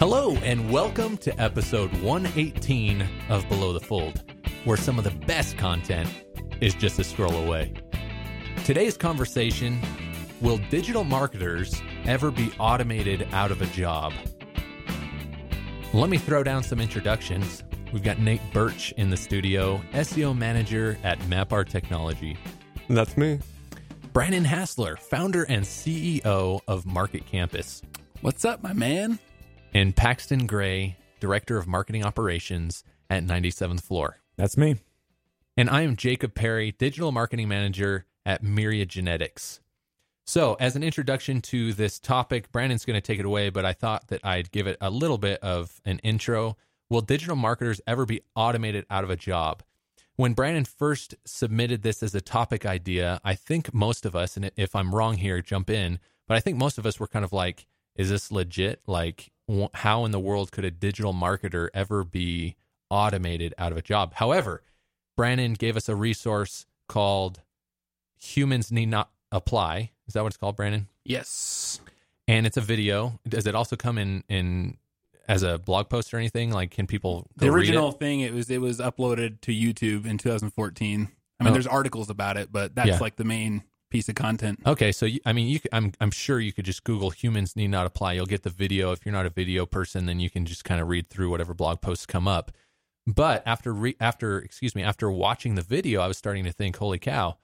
Hello, and welcome to episode 118 of Below the Fold, where some of the best content is just a scroll away. Today's conversation Will digital marketers ever be automated out of a job? Let me throw down some introductions. We've got Nate Birch in the studio, SEO manager at MapR Technology. That's me. Brandon Hassler, founder and CEO of Market Campus. What's up, my man? And Paxton Gray, director of marketing operations at 97th Floor. That's me. And I am Jacob Perry, digital marketing manager at Myriad Genetics. So, as an introduction to this topic, Brandon's going to take it away, but I thought that I'd give it a little bit of an intro. Will digital marketers ever be automated out of a job? When Brandon first submitted this as a topic idea, I think most of us, and if I'm wrong here, jump in, but I think most of us were kind of like, is this legit? Like, how in the world could a digital marketer ever be automated out of a job? However, Brandon gave us a resource called Humans Need Not Apply is that what it's called, Brandon? Yes. And it's a video. Does it also come in in as a blog post or anything? Like, can people the original it? thing? It was it was uploaded to YouTube in 2014. I mean, oh. there's articles about it, but that's yeah. like the main piece of content. Okay, so you, I mean, you, I'm I'm sure you could just Google "humans need not apply." You'll get the video. If you're not a video person, then you can just kind of read through whatever blog posts come up. But after re, after excuse me, after watching the video, I was starting to think, "Holy cow!"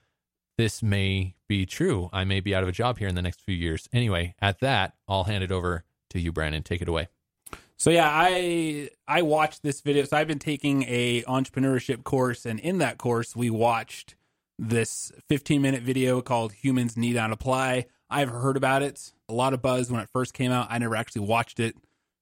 this may be true. I may be out of a job here in the next few years. Anyway, at that, I'll hand it over to you, Brandon. Take it away. So yeah, I I watched this video. So I've been taking a entrepreneurship course, and in that course, we watched this 15 minute video called "Humans Need Not Apply." I've heard about it, a lot of buzz when it first came out. I never actually watched it,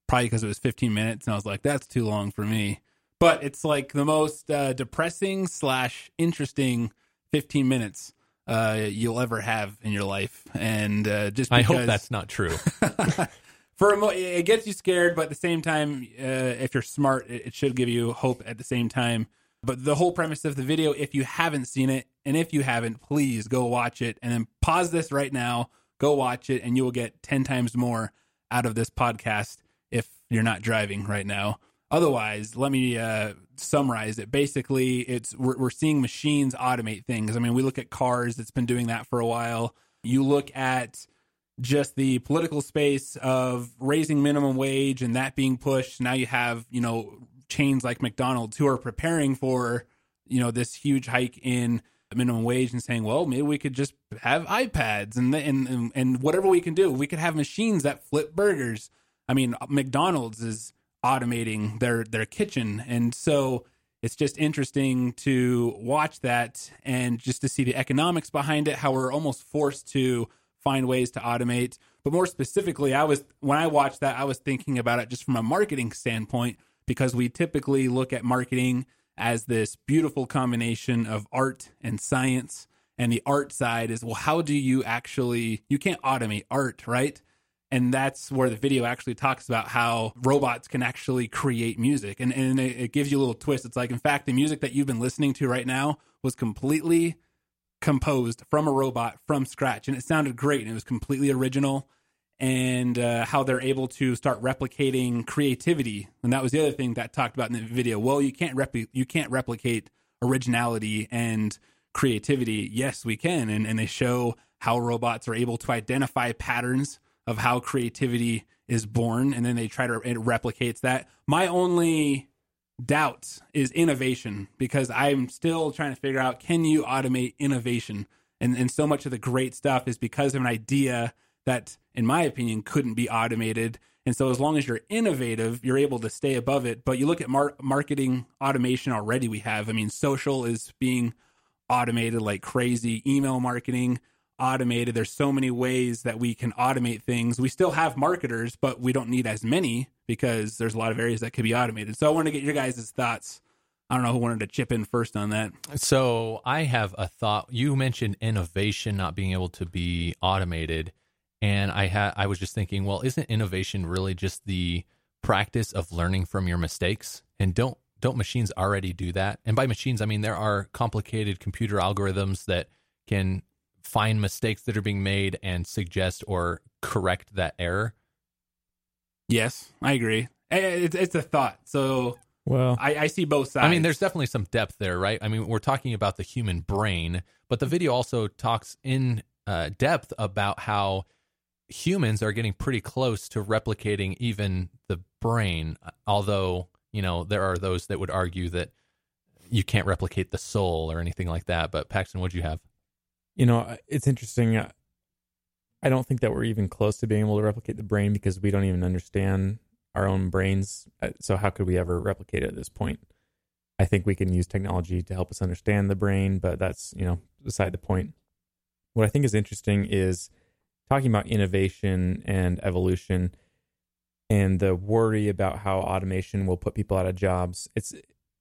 probably because it was 15 minutes, and I was like, "That's too long for me." But it's like the most uh, depressing slash interesting 15 minutes uh, you'll ever have in your life. And uh, just because, I hope that's not true. for a mo- it gets you scared, but at the same time, uh, if you're smart, it, it should give you hope at the same time. But the whole premise of the video, if you haven't seen it, and if you haven't, please go watch it and then pause this right now, go watch it, and you will get 10 times more out of this podcast if you're not driving right now. Otherwise, let me uh, summarize it. Basically, it's we're, we're seeing machines automate things. I mean, we look at cars; it's been doing that for a while. You look at just the political space of raising minimum wage and that being pushed. Now you have you know chains like McDonald's who are preparing for you know this huge hike in minimum wage and saying, well, maybe we could just have iPads and and and whatever we can do. We could have machines that flip burgers. I mean, McDonald's is automating their their kitchen and so it's just interesting to watch that and just to see the economics behind it how we're almost forced to find ways to automate but more specifically i was when i watched that i was thinking about it just from a marketing standpoint because we typically look at marketing as this beautiful combination of art and science. And the art side is well how do you actually you can't automate art right? And that's where the video actually talks about how robots can actually create music. And, and it, it, gives you a little twist. It's like in fact the music that you've been listening to right now was completely composed from a robot from scratch. And it sounded great. And it was completely original and uh, how they're able to start replicating creativity. And that was the other thing that talked about in the video. Well you can't you can't replicate originality and creativity. Yes we can. And, and they show how robots are able to identify patterns of how creativity is born and then they try to it replicates that. My only doubt is innovation because i'm still trying to figure out can you automate innovation? And and so much of the great stuff is because of an idea that in my opinion couldn't be automated and so as long as you're innovative you're able to stay above it but you look at mar- marketing automation already we have i mean social is being automated like crazy email marketing automated. There's so many ways that we can automate things. We still have marketers, but we don't need as many because there's a lot of areas that could be automated. So I want to get your guys' thoughts. I don't know who wanted to chip in first on that. So I have a thought. You mentioned innovation not being able to be automated, and I had I was just thinking, well, isn't innovation really just the practice of learning from your mistakes? And don't don't machines already do that? And by machines, I mean there are complicated computer algorithms that can find mistakes that are being made and suggest or correct that error. Yes, I agree. It's, it's a thought. So Well, I, I see both sides. I mean, there's definitely some depth there, right? I mean, we're talking about the human brain, but the video also talks in uh, depth about how humans are getting pretty close to replicating even the brain. Although, you know, there are those that would argue that you can't replicate the soul or anything like that. But Paxton, what'd you have? you know, it's interesting. uh, I don't think that we're even close to being able to replicate the brain because we don't even understand our own brains. Uh, So how could we ever replicate it at this point? I think we can use technology to help us understand the brain, but that's, you know, beside the point. What I think is interesting is talking about innovation and evolution and the worry about how automation will put people out of jobs. It's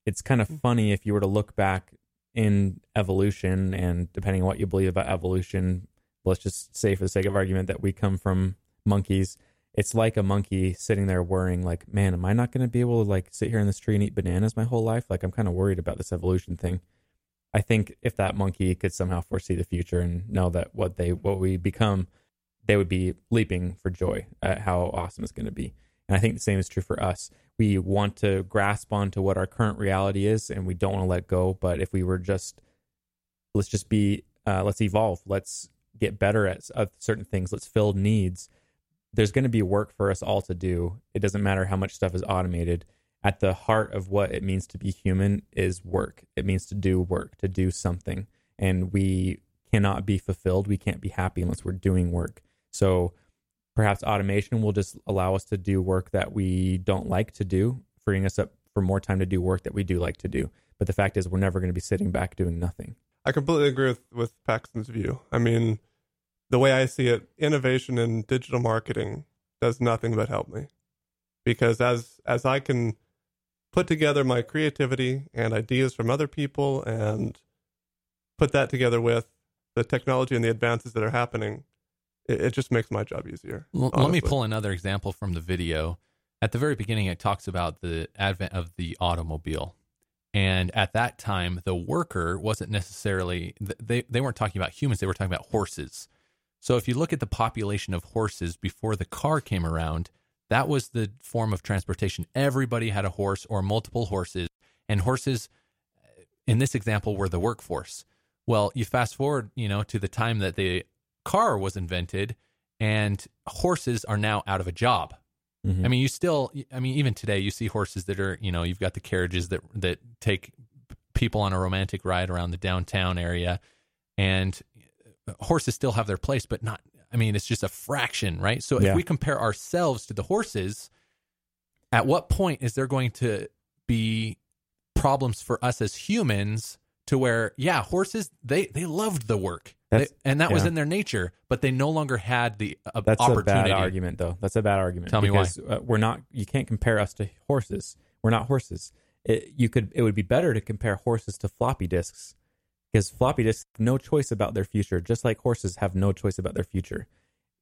it's kind of mm. funny if you were to look back in evolution and depending on what you believe about evolution, let's just say for the sake of argument that we come from monkeys. It's like a monkey sitting there worrying, like, man, am I not going to be able to like sit here in this tree and eat bananas my whole life? Like, I'm kind of worried about this evolution thing. I think if that monkey could somehow foresee the future and know that what they what we become, they would be leaping for joy at how awesome it's going to be. And I think the same is true for us. We want to grasp onto what our current reality is, and we don't want to let go. But if we were just, let's just be, uh, let's evolve. Let's get better at, at certain things. Let's fill needs. There's going to be work for us all to do. It doesn't matter how much stuff is automated. At the heart of what it means to be human is work. It means to do work, to do something. And we cannot be fulfilled. We can't be happy unless we're doing work. So perhaps automation will just allow us to do work that we don't like to do, freeing us up for more time to do work that we do like to do. But the fact is, we're never going to be sitting back doing nothing. I completely agree with, with Paxton's view. I mean, the way I see it, innovation in digital marketing does nothing but help me. Because as as I can put together my creativity and ideas from other people and put that together with the technology and the advances that are happening, it, it just makes my job easier. L- let me pull another example from the video. At the very beginning, it talks about the advent of the automobile. And at that time, the worker wasn't necessarily, they, they weren't talking about humans, they were talking about horses. So if you look at the population of horses before the car came around, that was the form of transportation. Everybody had a horse or multiple horses, and horses, in this example, were the workforce. Well, you fast forward, you know, to the time that the car was invented, and horses are now out of a job. Mhm. I mean, you still, I mean, even today, you see horses that are, you know, you've got the carriages that that take people on a romantic ride around the downtown area, and horses still have their place, but not. I mean, it's just a fraction, right? So Yeah. if we compare ourselves to the horses, at what point is there going to be problems for us as humans to where, yeah, horses they they loved the work, They- and that was in their nature, but they no longer had the uh, That's a opportunity. bad argument, though. That's a bad argument. Tell me why. Uh, we're not. You can't compare us to horses. We're not horses. It, you could. It would be better to compare horses to floppy disks, because floppy disks have no choice about their future, just like horses have no choice about their future.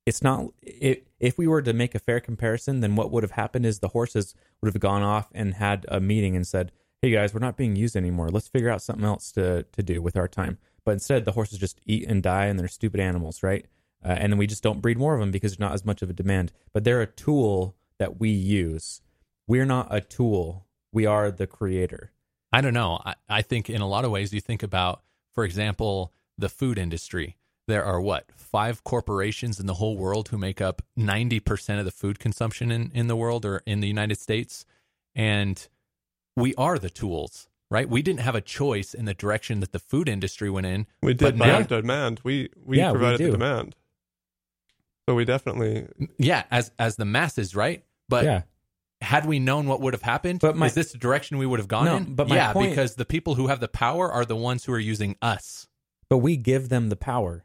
It's not. It, if we were to make a fair comparison, then what would have happened is the horses would have gone off and had a meeting and said, "Hey guys, we're not being used anymore. Let's figure out something else to to do with our time." But instead, the horses just eat and die, and they're stupid animals, right? uh, and then we just don't breed more of them because there's not as much of a demand. But they're a tool that we use. We're not a tool. We are the creator. I don't know. I, I think in a lot of ways, you think about, for example, the food industry. There are what, five corporations in the whole world who make up 90% of the food consumption in, in the world or in the United States. And we are the tools, right? We didn't have a choice in the direction that the food industry went in. We But did by now- demand. We we Yeah, we provided the demand. So we definitely Yeah, as as the masses, right? But yeah. had we known what would have happened, But my- is this the direction we would have gone No, in? but my yeah, point- because the people who have the power are the ones who are using us. But we give them the power.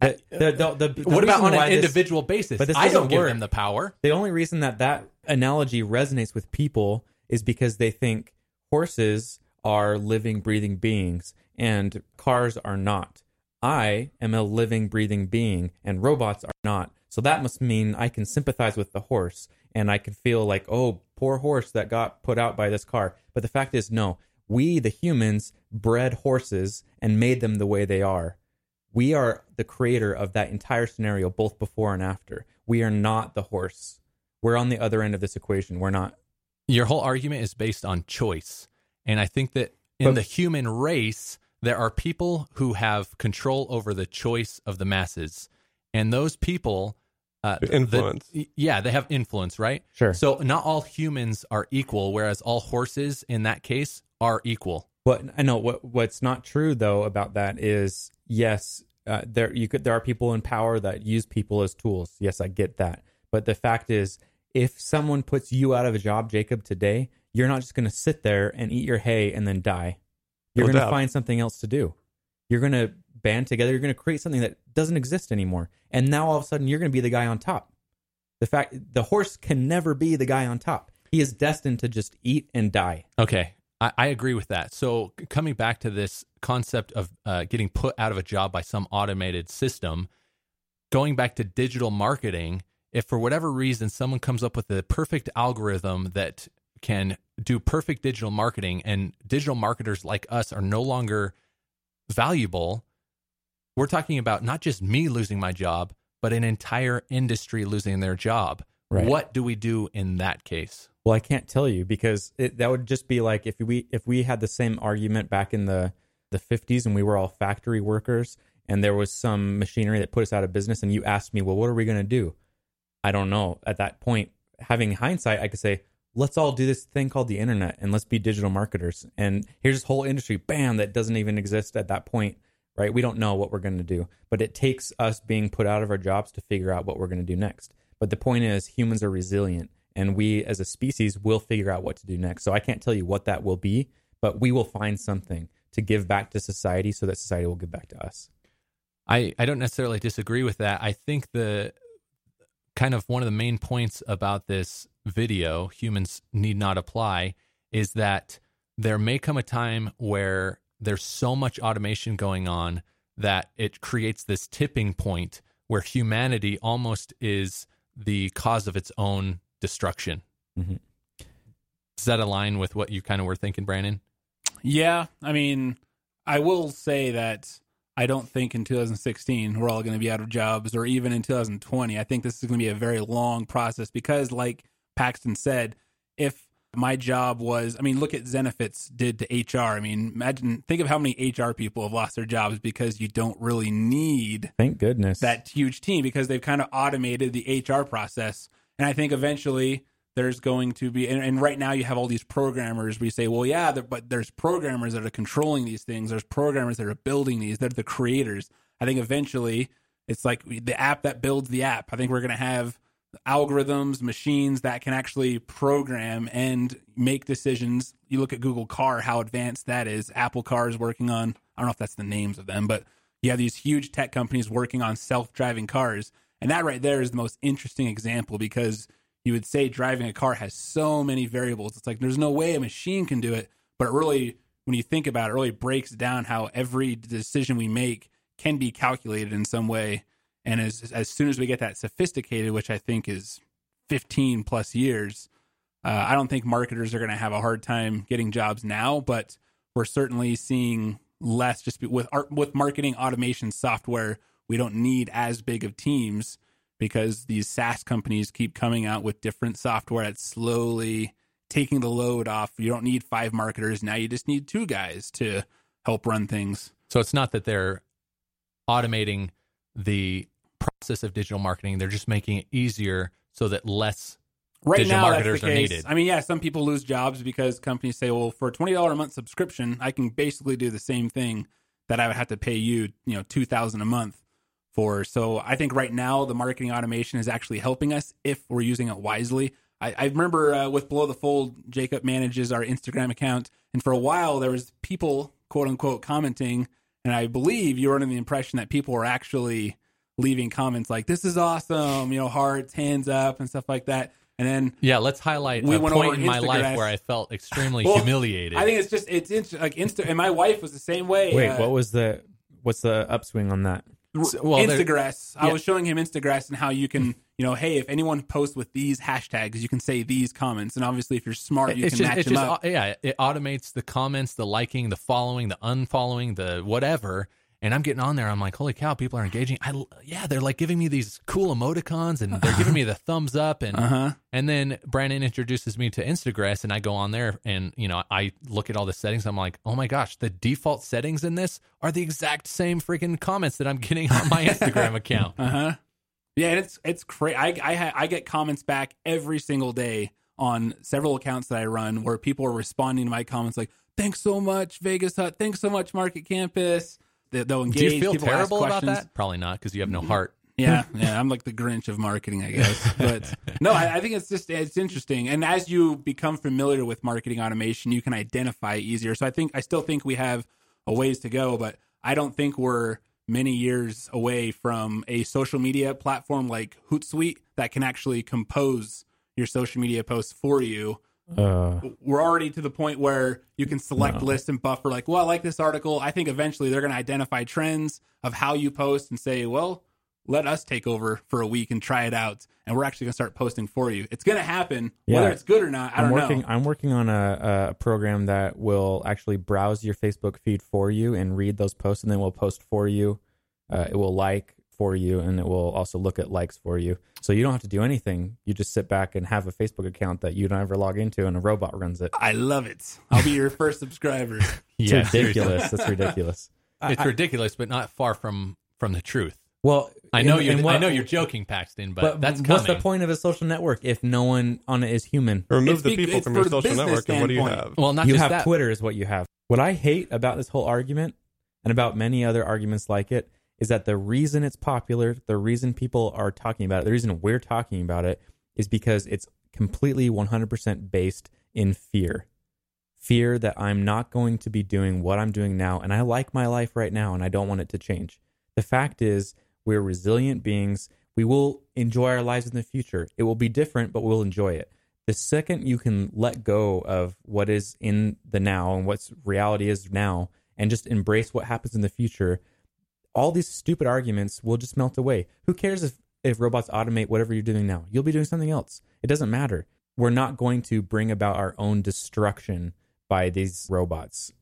The, the, the, the, the what about on an this- individual basis? but this I don't doesn't give work. them the power. The only reason that that analogy resonates with people is because they think horses are living, breathing beings and cars are not. I am a living, breathing being and robots are not. So that must mean I can sympathize with the horse and I can feel like, oh, poor horse that got put out by this car. But the fact is, no, we, the humans, bred horses and made them the way they are we are the creator of that entire scenario both before and after we are not the horse we're on the other end of this equation. We're not. Your whole argument is based on choice. And I think that in But- the human race, there are people who have control over the choice of the masses. And those people, uh, the- Influence. yeah, they have influence, right? Sure. So not all humans are equal, whereas all horses in that case are equal. What I know what what's not true though about that is yes, uh, there you could there are people in power that use people as tools. Yes, I get that. But the fact is, if someone puts you out of a job, Jacob, today, you're not just going to sit there and eat your hay and then die. You're No going to find something else to do. You're going to band together. You're going to create something that doesn't exist anymore. And now all of a sudden, you're going to be the guy on top. The fact the horse can never be the guy on top. He is destined to just eat and die. Okay, I, I agree with that. So coming back to this concept of uh, getting put out of a job by some automated system, going back to digital marketing, if for whatever reason someone comes up with the perfect algorithm that can do perfect digital marketing and digital marketers like us are no longer valuable, we're talking about not just me losing my job, but an entire industry losing their job. Right. What do we do in that case? Well, I can't tell you because it, that would just be like if we if we had the same argument back in the the 50s and we were all factory workers and there was some machinery that put us out of business and you asked me, "Well, what are we going to do?" I don't know. At that point, having hindsight, I could say, "Let's all do this thing called the internet and let's be digital marketers." And here's this whole industry, bam, that doesn't even exist at that point, right? We don't know what we're going to do, but it takes us being put out of our jobs to figure out what we're going to do next. But the point is, humans are resilient, and we as a species will figure out what to do next. So I can't tell you what that will be, but we will find something to give back to society so that society will give back to us. I, I don't necessarily disagree with that. I think the kind of one of the main points about this video, humans need not apply, is that there may come a time where there's so much automation going on that it creates this tipping point where humanity almost is the cause of its own destruction. Mhm. Does that align with what you kind of were thinking, Brandon? Yeah, I mean, I will say that I don't think in 2016 we're all going to be out of jobs, or even in 2020. I think this is going to be a very long process because, like Paxton said, if my job was, I mean, look at Zenefits did to HR. I mean, imagine, think of how many HR people have lost their jobs because you don't really need Thank goodness. that huge team because they've kind of automated the HR process. And I think eventually there's going to be, and, and right now you have all these programmers where you say, well, yeah, but there's programmers that are controlling these things. There's programmers that are building these. They're the creators. I think eventually it's like the app that builds the app. I think we're going to have algorithms, machines that can actually program and make decisions. You look at Google Car, how advanced that is. Apple Car is working on, I don't know if that's the names of them, but you have these huge tech companies working on self-driving cars and that right there is the most interesting example because you would say driving a car has so many variables it's like there's no way a machine can do it but it really when you think about it, it really breaks down how every decision we make can be calculated in some way and as as soon as we get that sophisticated which i think is 15 plus years uh, i don't think marketers are going to have a hard time getting jobs now but we're certainly seeing less just be- with art, with marketing automation software we don't need as big of teams because these SaaS companies keep coming out with different software that's slowly taking the load off. You don't need five marketers now; you just need two guys to help run things. So it's not that they're automating the process of digital marketing, they're just making it easier so that less Right Digital now, marketers that's the are case. needed. I mean, yeah, some people lose jobs because companies say, "Well, for a twenty dollar a month subscription, I can basically do the same thing that I would have to pay you, you know, two thousand a month for." So I think right now the marketing automation is actually helping us if we're using it wisely. I, I remember uh, with Below the Fold, Jacob manages our Instagram account, and for a while there was people, quote unquote, commenting, and I believe you were under the impression that people were actually leaving comments like "This is awesome," you know, hearts, hands up, and stuff like that. And then Yeah, let's highlight We a went point over in my life where I felt extremely Well, humiliated. I think it's just it's inter- like Insta, and my wife was the same way. Wait, uh, what was the what's the upswing on that? So- well, there- Instagress. I was showing him Instagress and how you can, you know, hey, if anyone posts with these hashtags, you can say these comments, and obviously, if you're smart, you it's can just, match them just up. yeah, it automates the comments, the liking, the following, the unfollowing, the whatever, and I'm getting on there. I'm like, holy cow, people are engaging. I yeah, they're like giving me these cool emoticons and they're giving me the thumbs up and Uh huh. and then Brandon introduces me to Instagress and I go on there and you know I look at all the settings. I'm like, oh my gosh, the default settings in this are the exact same freaking comments that I'm getting on my Instagram account. Uh huh. Yeah, it's it's crazy. I I, ha- I get comments back every single day on several accounts that I run where people are responding to my comments like, "Thanks so much, Vegas Hut. Thanks so much, Market Campus." They, they'll engage. Do you feel people terrible about that? Probably not because you have no mm-hmm. heart. Yeah, yeah, I'm like the Grinch of marketing, I guess. But no, I, I think it's just it's interesting. And as you become familiar with marketing automation, you can identify easier. So I think I still think we have a ways to go, but I don't think we're many years away from a social media platform like Hootsuite that can actually compose your social media posts for you Uh, we're already to the point where you can select No. list and buffer like well i like this article i think eventually they're going to identify trends of how you post and say well let us take over for a week and try it out and we're actually going to start posting for you it's going to happen whether it's good or not i I'm don't working. know I'm working on a, a program that will actually browse your Facebook feed for you and read those posts, and then will post for you. Uh, it will like for you, and it will also look at likes for you. So you don't have to do anything. You just sit back and have a Facebook account that you don't ever log into, and a robot runs it. i love it i'll be your first subscriber It's Yeah, ridiculous. That's ridiculous. It's ridiculous, but not far from from the truth. Well, I know you. I know you're joking, Paxton, but, But that's what's the point of a social network if no one on it is human? Remove It's the people it's from your social business network, and what do you have? Well, not you just have that. Twitter is what you have. What I hate about this whole argument and about many other arguments like it is that the reason it's popular, the reason people are talking about it, the reason we're talking about it is because it's completely 100% based in fear. Fear that I'm not going to be doing what I'm doing now and I like my life right now and I don't want it to change. The fact is we're resilient beings. We will enjoy our lives in the future. It will be different, but we'll enjoy it the second you can let go of what is in the now and what's reality is now and just embrace what happens in the future all these stupid arguments will just melt away. Who cares if if robots automate whatever you're doing now? You'll be doing something else. It doesn't matter. We're not going to bring about our own destruction by these robots.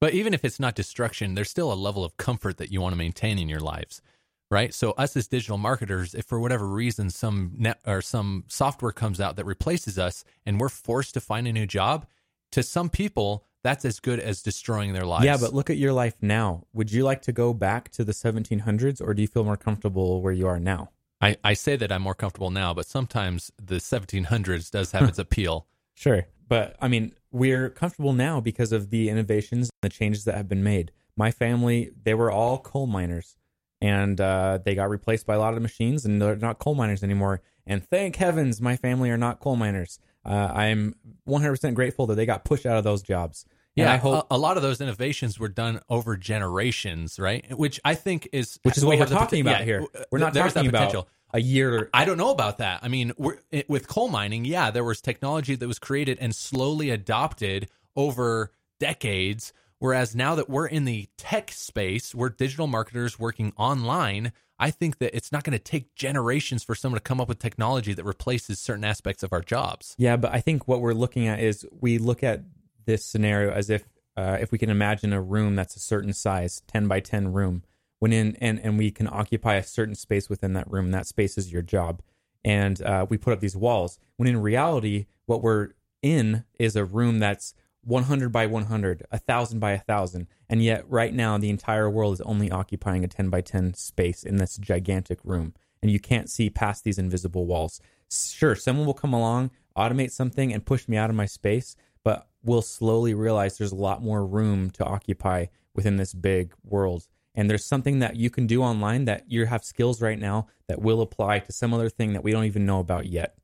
But even if it's not destruction, there's still a level of comfort that you want to maintain in your lives, right? So us as digital marketers, if for whatever reason some net or some software comes out that replaces us and we're forced to find a new job, to some people that's as good as destroying their lives. yeah but look at your life now would you like to go back to the 1700s or do you feel more comfortable where you are now I, I say that I'm more comfortable now, but sometimes the 1700s does have its appeal. Sure. But I mean, we're comfortable now because of the innovations and the changes that have been made. My family, they were all coal miners and uh, they got replaced by a lot of machines and they're not coal miners anymore. And thank heavens my family are not coal miners. Uh, I'm 100% grateful that they got pushed out of those jobs. And Yeah, I hope, a, a lot of those innovations were done over generations, right? Which I think is which is what we're talking about yeah, here. We're not talking about potential. a year. I don't know about that. I mean, we're, it, with coal mining, yeah, there was technology that was created and slowly adopted over decades. Whereas now that we're in the tech space, we're digital marketers working online. I think that it's not going to take generations for someone to come up with technology that replaces certain aspects of our jobs. Yeah, but I think what we're looking at is we look at this scenario as if uh, if we can imagine a room that's a certain size, ten by ten room, when in and and we can occupy a certain space within that room. That space is your job, and uh, we put up these walls. When in reality, what we're in is a room that's 100 by 100, a thousand by a thousand, and yet right now the entire world is only occupying a 10 by 10 space in this gigantic room, and you can't see past these invisible walls. Sure, someone will come along, automate something, and push me out of my space, but we'll slowly realize there's a lot more room to occupy within this big world. And there's something that you can do online that you have skills right now that will apply to some other thing that we don't even know about yet.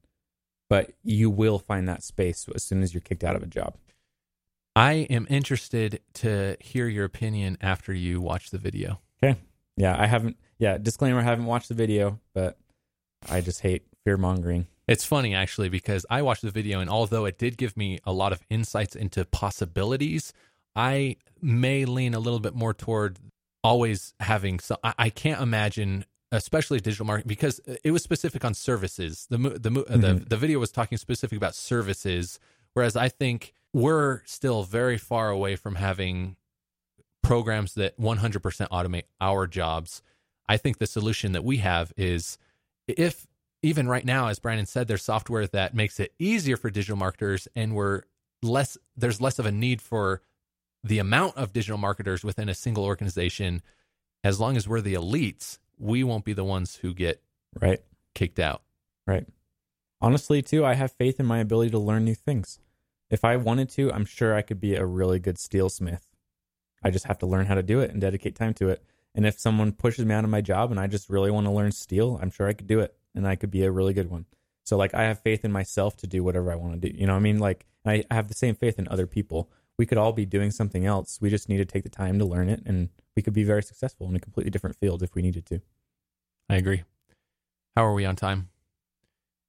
But you will find that space as soon as you're kicked out of a job. I am interested to hear your opinion after you watch the video. Okay. Yeah, I haven't. Yeah, disclaimer: I haven't watched the video, but I just hate fear mongering. It's funny actually because I watched the video and although it did give me a lot of insights into possibilities, I may lean a little bit more toward always having so I, I can't imagine especially digital marketing because it was specific on services. The the Mhm. the video was talking specific about services whereas I think we're still very far away from having programs that 100% automate our jobs. I think the solution that we have is if even right now, as Brandon said, there's software that makes it easier for digital marketers, and we're less there's less of a need for the amount of digital marketers within a single organization. As long as we're the elites, we won't be the ones who get Right. kicked out. Right. Honestly, too, I have faith in my ability to learn new things. If I wanted to, I'm sure I could be a really good steelsmith. I just have to learn how to do it and dedicate time to it. And if someone pushes me out of my job and I just really want to learn steel, I'm sure I could do it and I could be a really good one. So like I have faith in myself to do whatever I want to do. You know what I mean? Like I have the same faith in other people. We could all be doing something else. We just need to take the time to learn it and we could be very successful in a completely different field if we needed to. I agree. How are we on time?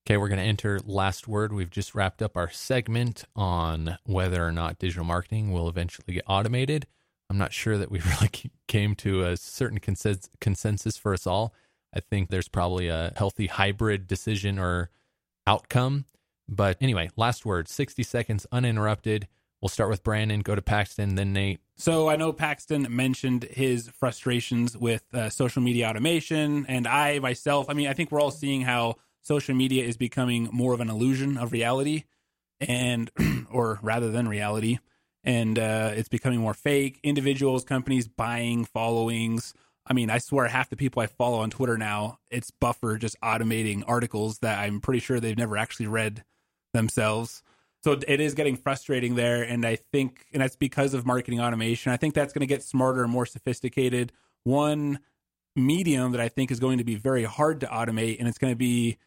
Okay, we're going to enter last word. We've just wrapped up our segment on whether or not digital marketing will eventually get automated. I'm not sure that we really came to a certain consens- consensus for us all. I think there's probably a healthy hybrid decision or outcome. But anyway, last word 60 seconds uninterrupted. We'll start with Brandon, go to Paxton, then Nate. So I know Paxton mentioned his frustrations with uh, social media automation, and I myself, I mean, I think we're all seeing how social media is becoming more of an illusion of reality, and or rather than reality, and uh, it's becoming more fake. Individuals, companies buying followings. I mean, I swear half the people I follow on Twitter now, it's Buffer just automating articles that I'm pretty sure they've never actually read themselves. So it is getting frustrating there. And I think, and that's because of marketing automation. I think that's going to get smarter and more sophisticated. One medium that I think is going to be very hard to automate, and it's going to be,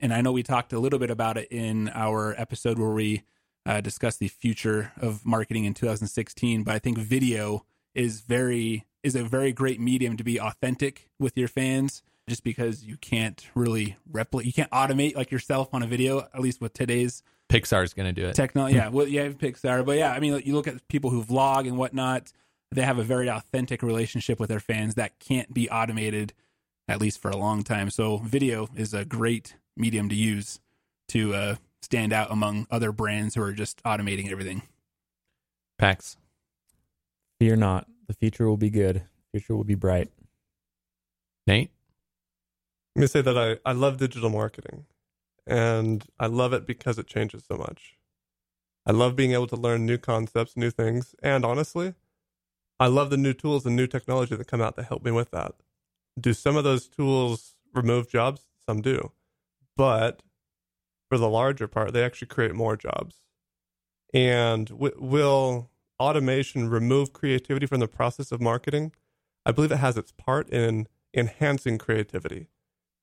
and I know we talked a little bit about it in our episode where we uh, discussed the future of marketing in 2016, but I think video is very is a very great medium to be authentic with your fans just because you can't really replicate you can't automate like yourself on a video at least with today's Pixar's going to do it. technology yeah well yeah pixar but yeah i mean you look at people who vlog and whatnot they have a very authentic relationship with their fans that can't be automated at least for a long time so video is a great medium to use to uh, stand out among other brands who are just automating everything Pax. Fear not. The future will be good. The future will be bright. Nate. Let me say that I, I love digital marketing and I love it because it changes so much. I love being able to learn new concepts, new things, and honestly, I love the new tools and new technology that come out that help me with that. Do some of those tools remove jobs? Some do. But for the larger part, they actually create more jobs. And w- will automation remove creativity from the process of marketing? I believe it has its part in enhancing creativity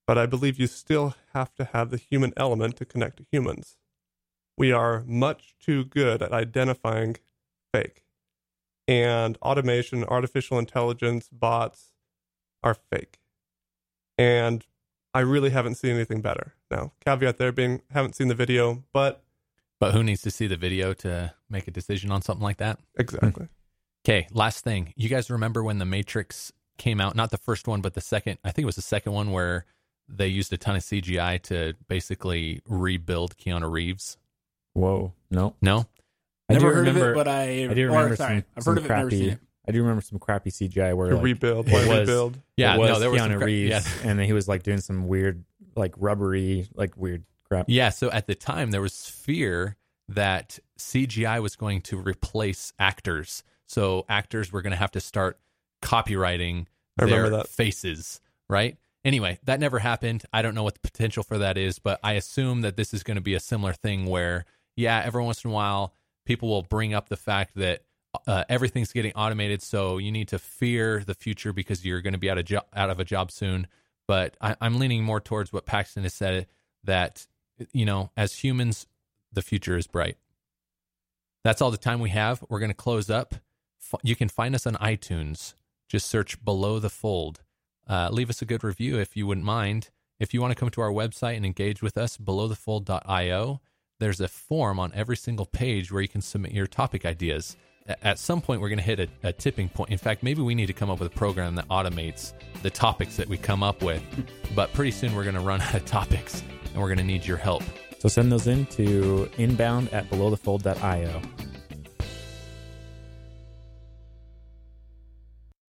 but I believe you still have to have the human element to connect to humans. We are much too good at identifying fake. And automation, artificial intelligence, bots are fake. And I really haven't seen anything better. Now, caveat there being haven't seen the video, but But who needs to see the video to make a decision on something like that? exactly. Hmm. Okay, last thing. You guys remember when The Matrix came out? Not the first one, but the second. I think it was the second one where they used a ton of CGI to basically rebuild Keanu Reeves. Whoa. No. No? I never do heard remember, of it but i, I do or, remember sorry some, i've some heard of it never seen it I do remember some crappy CGI where like, rebuild, it was- rebuild? Yeah, it was no, there was some Keanu cra- Reeves, yeah. and he was like doing some weird, like rubbery, like weird crap. Yeah, so at the time there was fear that CGI was going to replace actors. So actors were going to have to start copyrighting remember their that. faces, right? Anyway, that never happened. I don't know what the potential for that is, but I assume that this is going to be a similar thing where, yeah, every once in a while people will bring up the fact that uh, everything's getting automated, so you need to fear the future because you're going to be out of jo- out of a job soon. But I, I'm leaning more towards what Paxton has said that you know, as humans, the future is bright. That's all the time we have. We're going to close up. F- You can find us on iTunes. Just search Below the Fold. Uh, leave us a good review if you wouldn't mind. If you want to come to our website and engage with us, belowthefold.io, there's a form on every single page where you can submit your topic ideas. At some point, we're going to hit a, a tipping point. In fact, maybe we need to come up with a program that automates the topics that we come up with. But pretty soon, we're going to run out of topics and we're going to need your help. So send those in to inbound at belowthefold.io.